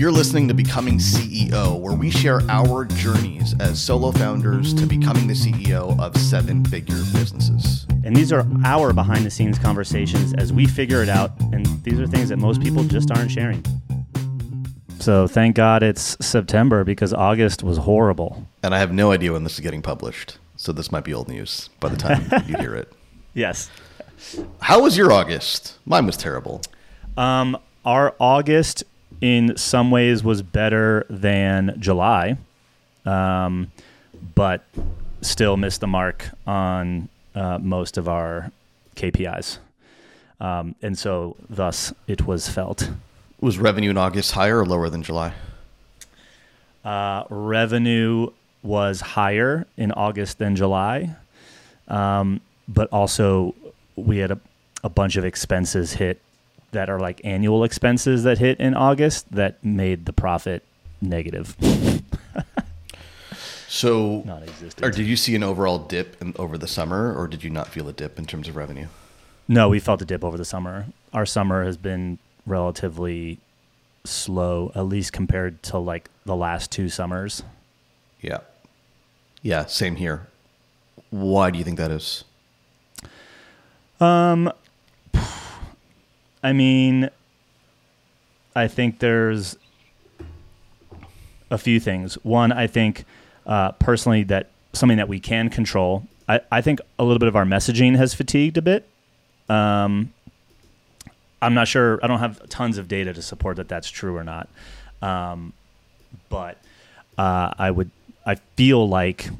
You're listening to Becoming CEO, where we share our journeys as solo founders to becoming the CEO of seven figure businesses. And these are our behind the scenes conversations as we figure it out. And these are things that most people just aren't sharing. So thank God it's September because August was horrible. And I have no idea when this is getting published. So this might be old news by the time you hear it. Yes. How was your August? Mine was terrible. Um, our August, in some ways, was better than July, um, but still missed the mark on uh, most of our KPIs. Um, and so, thus, it was felt. Was revenue in August higher or lower than July? Uh, revenue was higher in August than July, um, but also we had a, a bunch of expenses hit that are like annual expenses that hit in August that made the profit negative. So, Non-existent. or did you see an overall dip in, over the summer, or did you not feel a dip in terms of revenue? No, we felt a dip over the summer. Our summer has been relatively slow, at least compared to like the last two summers. Yeah. Yeah, same here. Why do you think that is? Um, I mean, I think there's a few things. One, I think uh, personally that something that we can control. I, I think a little bit of our messaging has fatigued a bit. Um, I'm not sure. I don't have tons of data to support that that's true or not. Um, but uh, I would. I feel like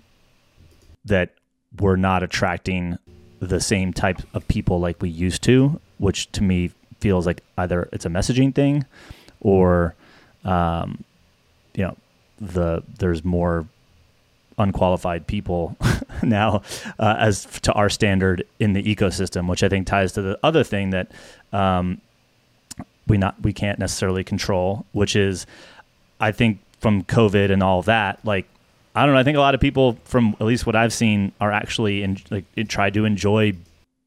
that we're not attracting the same type of people like we used to, which to me feels like either it's a messaging thing or, um, you know, the there's more unqualified people now uh, as to our standard in the ecosystem, which I think ties to the other thing that um, we not we can't necessarily control, which is I think from COVID and all that, like I don't know. I think a lot of people, from at least what I've seen, are actually in, like tried to enjoy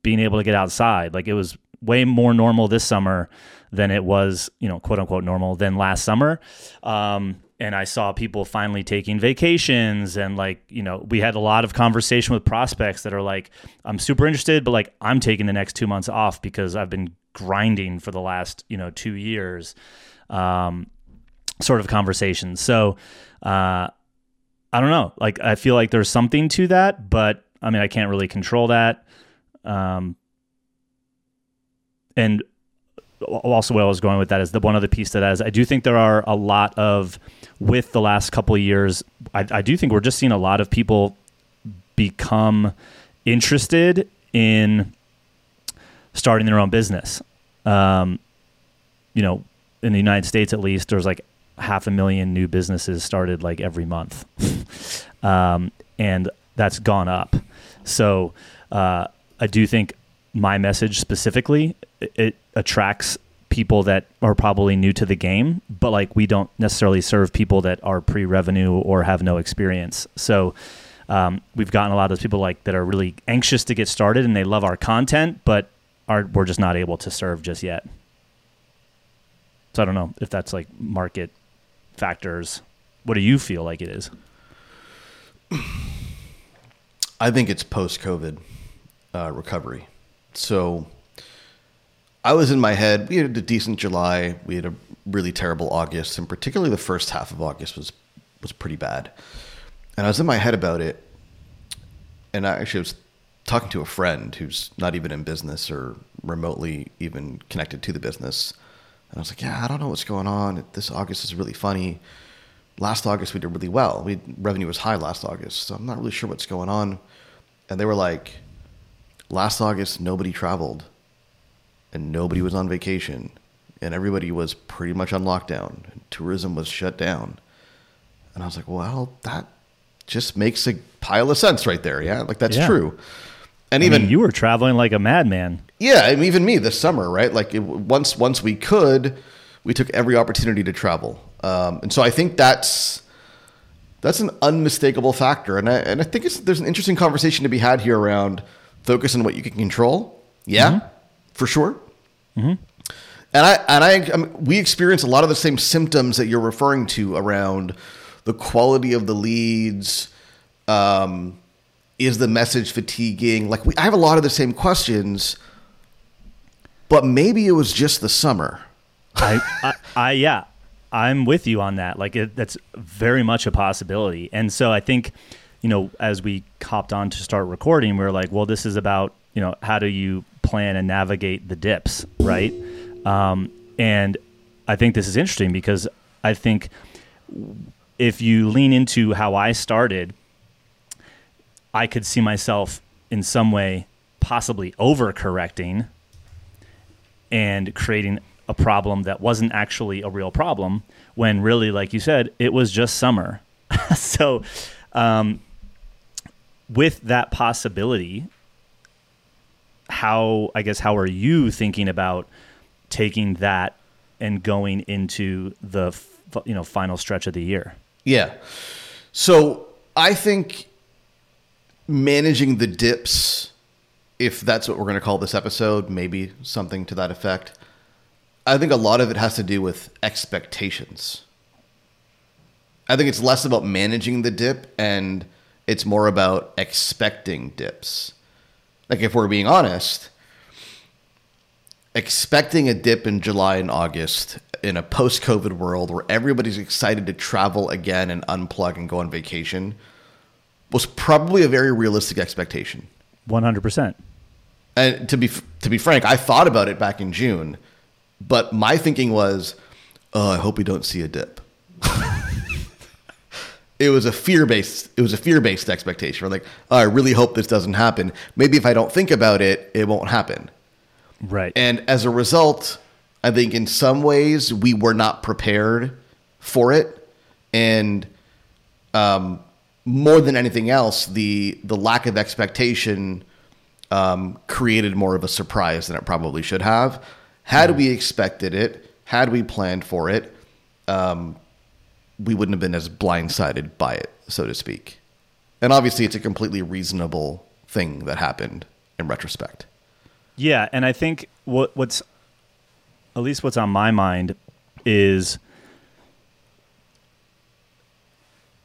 being able to get outside. Like it was way more normal this summer than it was, you know, quote unquote normal than last summer. Um, and I saw people finally taking vacations, and like you know, we had a lot of conversation with prospects that are like, "I'm super interested, but like I'm taking the next two months off because I've been grinding for the last you know two years." Um, sort of conversations. So. Uh, I don't know. Like I feel like there's something to that, but I mean I can't really control that. Um, and also where I was going with that is the one other piece that is I do think there are a lot of with the last couple of years. I, I do think we're just seeing a lot of people become interested in starting their own business. Um, you know, in the United States at least, there's like half a million new businesses started like every month, um, and that's gone up. So uh, I do think my message specifically it, attracts people that are probably new to the game, but like we don't necessarily serve people that are pre-revenue or have no experience. So um, we've gotten a lot of those people like that are really anxious to get started and they love our content, but are we're just not able to serve just yet. So I don't know if that's like market factors. What do you feel like it is? I think it's post COVID uh, recovery. So I was in my head. We had a decent July. We had a really terrible August, and particularly the first half of August was was pretty bad. And I was in my head about it, and I actually was talking to a friend who's not even in business or remotely even connected to the business. And I was like, "Yeah, I don't know what's going on. This August is really funny. Last August we did really well. We revenue was high last August, so I'm not really sure what's going on." And they were like, "Last August nobody traveled, and nobody was on vacation, and everybody was pretty much on lockdown. And tourism was shut down." And I was like, "Well, that just makes a pile of sense right there. Yeah, like that's Yeah. true." And I even mean, you were traveling like a madman. yeah, I mean, even me this summer, right? Like it, once once we could, we took every opportunity to travel, um, and so I think that's that's an unmistakable factor, and I and I think it's there's an interesting conversation to be had here around focus on what you can control. Yeah, for sure. And I and I, I mean, we experience a lot of the same symptoms that you're referring to around the quality of the leads. Um, is the message fatiguing? Like we, I have a lot of the same questions, but maybe it was just the summer. I, I, I, yeah, I'm with you on that. Like it, that's very much a possibility. And so I think, you know, as we hopped on to start recording, we were like, well, this is about, you know, how do you plan and navigate the dips, right? Um, and I think this is interesting because I think if you lean into how I started, I could see myself in some way possibly overcorrecting and creating a problem that wasn't actually a real problem when really, like you said, it was just summer. so, um, with that possibility, how I guess how are you thinking about taking that and going into the you know final stretch of the year? Yeah. So I think managing the dips, if that's what we're going to call this episode, maybe something to that effect. I think a lot of it has to do with expectations. I think it's less about managing the dip and it's more about expecting dips. Like, if we're being honest, expecting a dip in July and August in a post COVID world where everybody's excited to travel again and unplug and go on vacation was probably a very realistic expectation. One hundred percent. And to be to be frank, I thought about it back in June, but my thinking was, "Oh, I hope we don't see a dip." It was a fear based. It was a fear based expectation. We're like, oh, "I really hope this doesn't happen. Maybe if I don't think about it, it won't happen." Right. And as a result, I think in some ways we were not prepared for it, and um, more than anything else, the the lack of expectation um, created more of a surprise than it probably should have. Had we expected it, had we planned for it, um, we wouldn't have been as blindsided by it, so to speak. And obviously, it's a completely reasonable thing that happened in retrospect. Yeah, and I think what what's at least what's on my mind is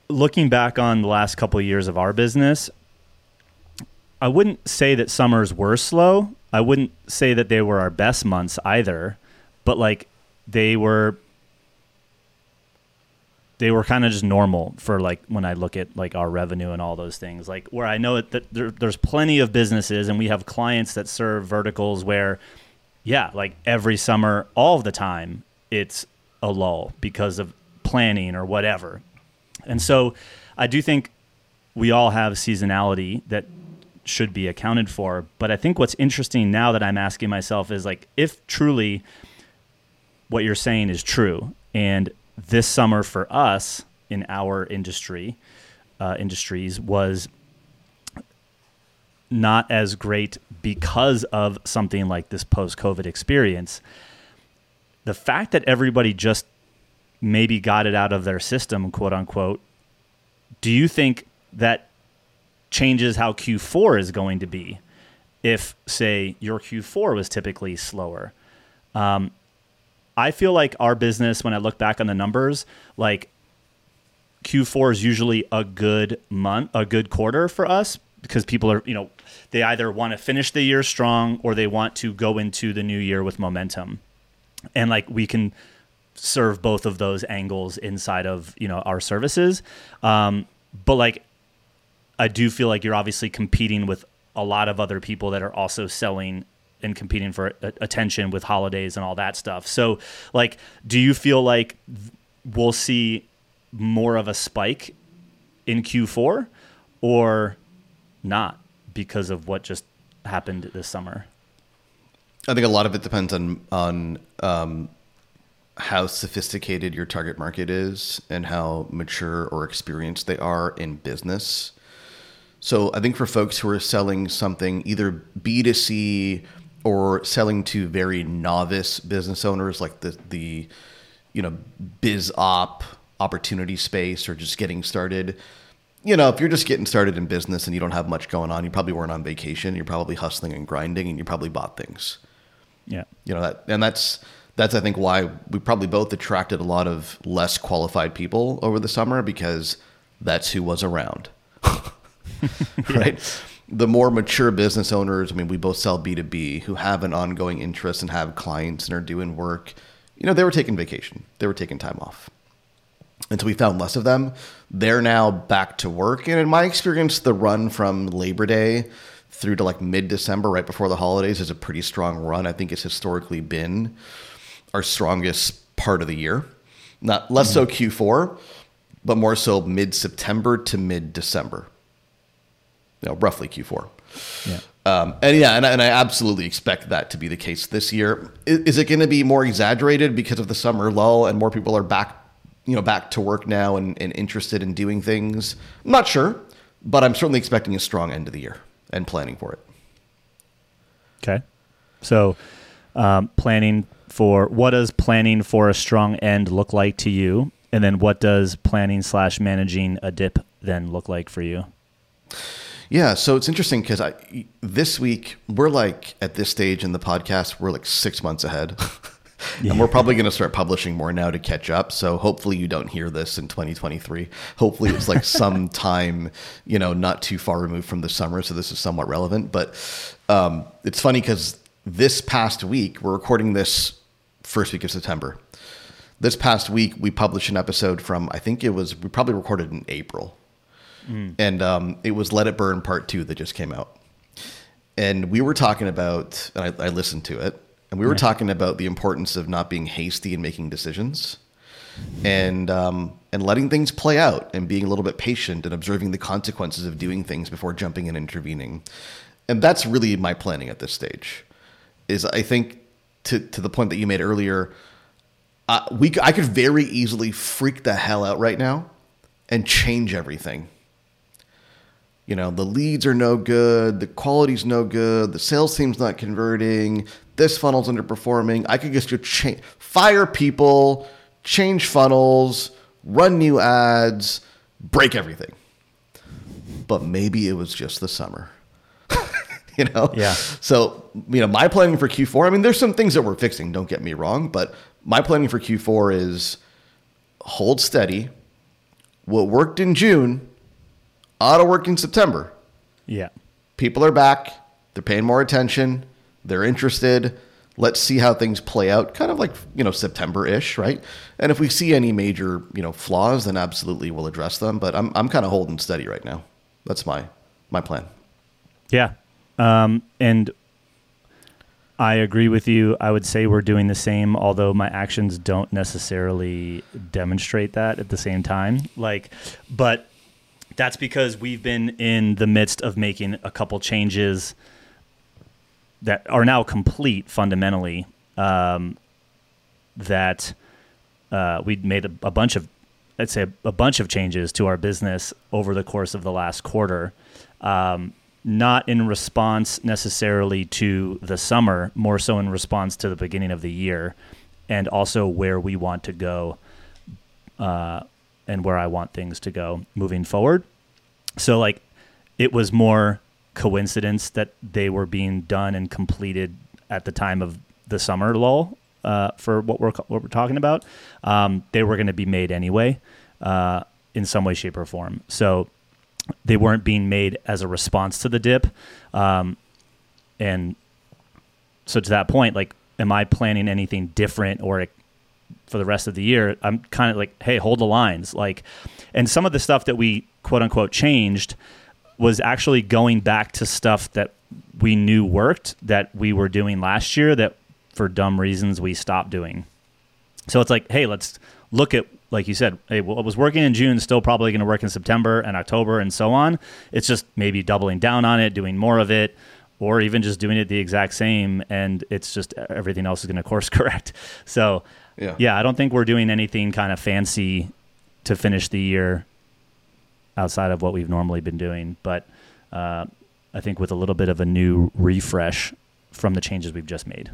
looking back on the last couple of years of our business, I wouldn't say that summers were slow. I wouldn't say that they were our best months either, but like they were they were kind of just normal for like when I look at like our revenue and all those things. Like where I know that there, there's plenty of businesses and we have clients that serve verticals where, yeah, like every summer, all the time, it's a lull because of planning or whatever. And so I do think we all have seasonality that should be accounted for. But I think what's interesting now that I'm asking myself is like, if truly what you're saying is true, and this summer for us in our industry, uh, industries was not as great because of something like this post COVID experience. The fact that everybody just maybe got it out of their system, quote unquote, do you think that changes how Q4 is going to be? If, say, your Q4 was typically slower, um, I feel like our business, when I look back on the numbers, like Q4 is usually a good month, a good quarter for us because people are, you know, they either want to finish the year strong or they want to go into the new year with momentum. And like we can serve both of those angles inside of you know our services. Um, but like, I do feel like you're obviously competing with a lot of other people that are also selling and competing for attention with holidays and all that stuff. So, like, do you feel like we'll see more of a spike in Q4 or not because of what just happened this summer? I think a lot of it depends on on um, how sophisticated your target market is and how mature or experienced they are in business. So I think for folks who are selling something either B2C or selling to very novice business owners like the the you know biz op opportunity space or just getting started. You know if you're just getting started in business and you don't have much going on you probably weren't on vacation. You're probably hustling and grinding and you probably bought things. Yeah. You know that and that's that's I think why we probably both attracted a lot of less qualified people over the summer because that's who was around. right? The more mature business owners, I mean, we both sell B2B who have an ongoing interest and have clients and are doing work. You know, they were taking vacation. They were taking time off. And so we found less of them. They're now back to work. And in my experience, the run from Labor Day through to like mid December, right before the holidays, is a pretty strong run. I think it's historically been our strongest part of the year. Not less so mm-hmm. Q4, but more so mid September to mid December. You know, roughly Q4. Yeah. Um, and yeah, and I, and I absolutely expect that to be the case this year. Is, is it going to be more exaggerated because of the summer lull and more people are back, you know, back to work now and, and interested in doing things? I'm not sure, but I'm certainly expecting a strong end of the year and planning for it. Okay. So, um, planning for what does planning for a strong end look like to you? And then what does planning slash managing a dip then look like for you? Yeah, so it's interesting because I this week we're like at this stage in the podcast we're like six months ahead, and we're probably going to start publishing more now to catch up. So hopefully you don't hear this in 2023. Hopefully it's like some time you know not too far removed from the summer, so this is somewhat relevant. But um, it's funny because this past week we're recording this first week of September. This past week we published an episode from I think it was we probably recorded in April and um, it was Let It Burn Part Two that just came out. And we were talking about, and I, I listened to it, and we were talking about the importance of not being hasty in making decisions, and um, and letting things play out, and being a little bit patient and observing the consequences of doing things before jumping and intervening. And that's really my planning at this stage. Is I think to to the point that you made earlier, uh, we I could very easily freak the hell out right now and change everything you know the leads are no good the quality's no good the sales team's not converting this funnel's underperforming. I could just go change fire people change funnels run new ads break everything. But maybe it was just the summer. You know? Yeah. so you know my planning for q4 i mean there's some things that we're fixing don't get me wrong but my planning for q4 is hold steady. What worked in june ought to work in September. Yeah. People are back. They're paying more attention. They're interested. Let's see how things play out, kind of like, you know, September ish, right? And if we see any major, you know, flaws, then absolutely we'll address them. But I'm, I'm kind of holding steady right now. That's my, my plan. Yeah. Um, and I agree with you. I would say we're doing the same, although my actions don't necessarily demonstrate that at the same time. Like, but that's because we've been in the midst of making a couple changes that are now complete fundamentally. Um, that uh, we made a, a bunch of, I'd say, a bunch of changes to our business over the course of the last quarter. Um, not in response necessarily to the summer, more so in response to the beginning of the year, and also where we want to go uh, and where I want things to go moving forward. So, like, it was more coincidence that they were being done and completed at the time of the summer lull uh, for what we're what we're talking about. Um, they were going to be made anyway, uh, in some way, shape, or form. So they weren't being made as a response to the dip, um, and so to that point, like, am I planning anything different or for the rest of the year? I'm kind of like, hey, hold the lines, like, and some of the stuff that we quote unquote changed was actually going back to stuff that we knew worked that we were doing last year that for dumb reasons we stopped doing. So it's like, hey, let's look at like you said, hey, what was working in June still probably going to work in September and October and so on. It's just maybe doubling down on it, doing more of it, or even just doing it the exact same, and it's just everything else is going to course correct. So Yeah. yeah, I don't think we're doing anything kind of fancy to finish the year outside of what we've normally been doing, but uh, I think with a little bit of a new refresh from the changes we've just made.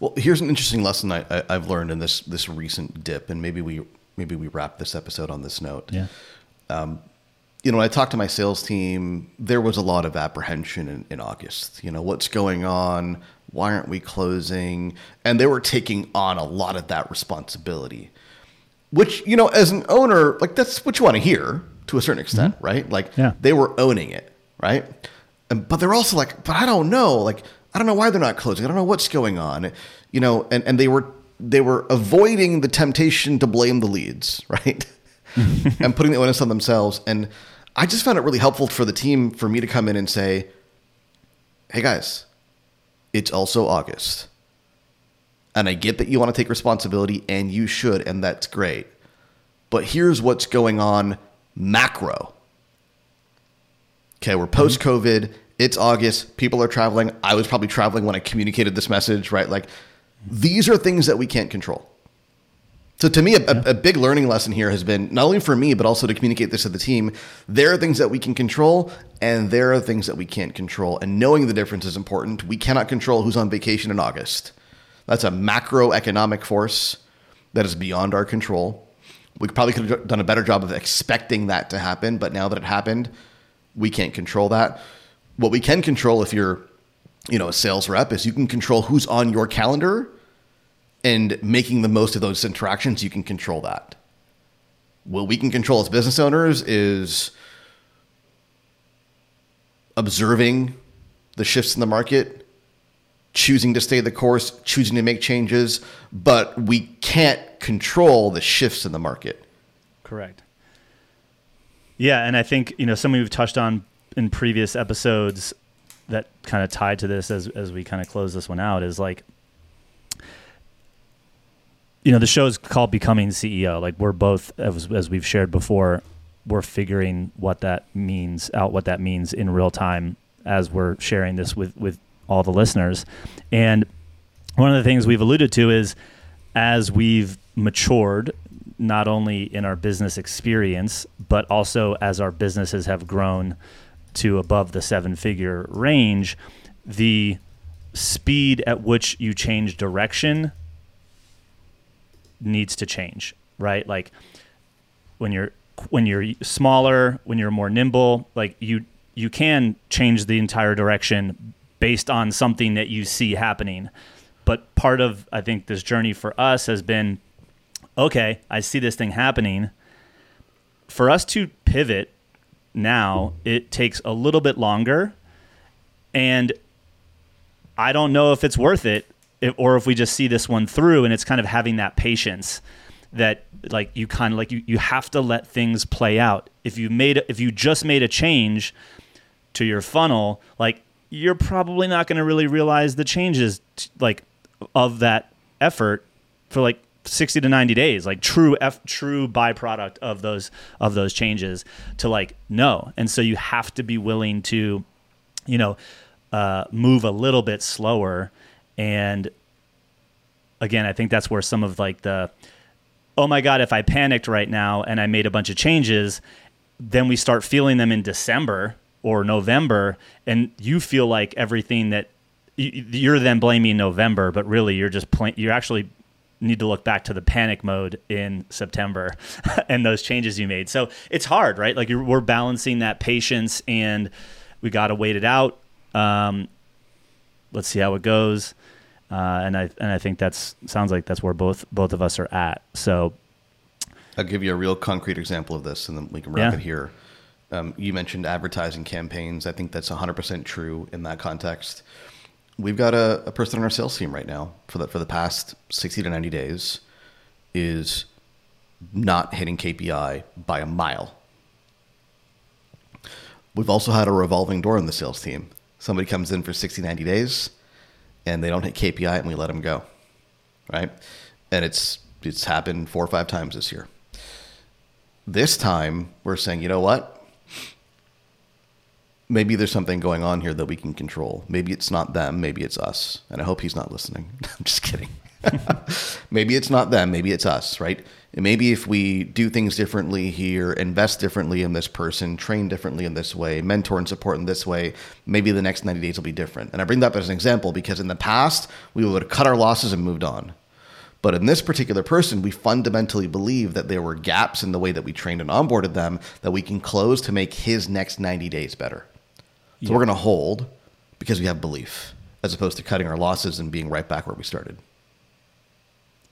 Well, here's an interesting lesson I, I, I've learned in this this recent dip, and maybe we maybe we wrap this episode on this note. Yeah. You know, when I talked to my sales team, there was a lot of apprehension in, in August. You know, what's going on? Why aren't we closing? And they were taking on a lot of that responsibility, which, you know, as an owner, like that's what you want to hear to a certain extent, mm-hmm. right? Like yeah. they were owning it, right? And, but they're also like, but I don't know. Like, I don't know why they're not closing. I don't know what's going on. You know, and, and they were they were avoiding the temptation to blame the leads, right? Mm-hmm. and putting the onus on themselves. And I just found it really helpful for the team for me to come in and say, hey guys, it's also August. And I get that you want to take responsibility and you should, and that's great. But here's what's going on macro. Okay, we're mm-hmm. post COVID. It's August. People are traveling. I was probably traveling when I communicated this message, right? Like, these are things that we can't control. So to me, a, yeah. a, big learning lesson here has been not only for me, but also to communicate this to the team. There are things that we can control, and there are things that we can't control. And knowing the difference is important. We cannot control who's on vacation in August. That's a macroeconomic force that is beyond our control. We probably could have done a better job of expecting that to happen, but now that it happened, we can't control that. What we can control if you're, you know, a sales rep is you can control who's on your calendar and making the most of those interactions, you can control that. What we can control as business owners is observing the shifts in the market, choosing to stay the course, choosing to make changes, but we can't control the shifts in the market. Correct. Yeah, and I think you know something we've touched on in previous episodes that kind of tied to this as as we kind of close this one out is like you know, the show is called Becoming CEO. Like we're both, as, as we've shared before, we're figuring what that means out, what that means in real time as we're sharing this with with all the listeners. And one of the things we've alluded to is as we've matured, not only in our business experience, but also as our businesses have grown to above the seven figure range, the speed at which you change direction needs to change, right? Like when you're when you're smaller, when you're more nimble, like you you can change the entire direction based on something that you see happening. But part of I think this journey for us has been okay, I see this thing happening. For us to pivot now, it takes a little bit longer and I don't know if it's worth it or if we just see this one through and it's kind of having that patience that like you kind of like you, you have to let things play out. If you made if you just made a change to your funnel like you're probably not going to really realize the changes t- like of that effort for like 60 to 90 days like true F, true byproduct of those of those changes to like no and so you have to be willing to you know uh, move a little bit slower and again, I think that's where some of like the, oh my God, if I panicked right now and I made a bunch of changes, then we start feeling them in December or November, and you feel like everything that you're then blaming November, but really you're just playing. You actually need to look back to the panic mode in September and those changes you made. So it's hard, right? Like we're balancing that patience, and we got to wait it out. Um, let's see how it goes. Uh, and I and I think that's sounds like that's where both both of us are at. So I'll give you a real concrete example of this, and then we can wrap yeah. it here. Um, you mentioned advertising campaigns. I think that's 100% true in that context. We've got a, a person on our sales team right now for the for the past 60 to 90 days is not hitting KPI by a mile. We've also had a revolving door in the sales team. Somebody comes in for 60, 90 days and they don't hit KPI and we let them go. Right? And it's it's happened four or five times this year. This time we're saying, you know what? Maybe there's something going on here that we can control. Maybe it's not them, maybe it's us. And I hope he's not listening. I'm just kidding. maybe it's not them, maybe it's us, right? And maybe if we do things differently here, invest differently in this person, train differently in this way, mentor and support in this way, maybe the next 90 days will be different. And I bring that up as an example because in the past, we would have cut our losses and moved on. But in this particular person, we fundamentally believe that there were gaps in the way that we trained and onboarded them that we can close to make his next 90 days better. So Yeah. we're going to hold because we have belief as opposed to cutting our losses and being right back where we started.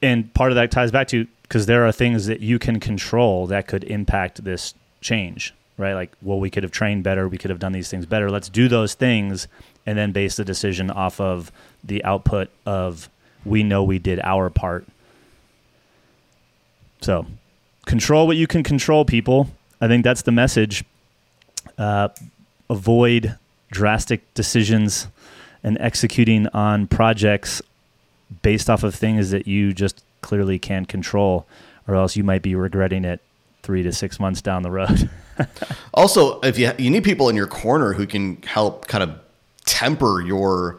And part of that ties back to because there are things that you can control that could impact this change right? Like well we could have trained better we could have done these things better. Let's do those things and then base the decision off of the output of we know we did our part. So control what you can control people. I think that's the message. Uh, avoid drastic decisions and executing on projects based off of things that you just clearly can't control, or else you might be regretting it three to six months down the road. Also, if you you need people in your corner who can help kind of temper your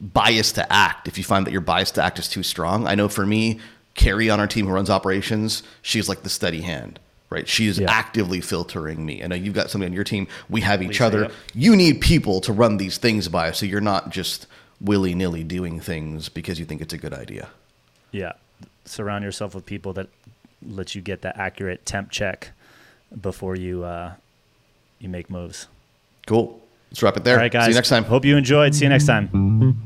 bias to act if you find that your bias to act is too strong. I know for me, Carrie on our team who runs operations, she's like the steady hand, right? She is Yeah. actively filtering me. I know you've got somebody on your team. We have each Lisa, other. yep. You need people to run these things by, so you're not just willy nilly doing things because you think it's a good idea. yeah. Surround yourself with people that let you get that accurate temp check before you uh, you make moves. Cool. Let's wrap it there. All right, guys. See you next time. Hope you enjoyed. See you next time.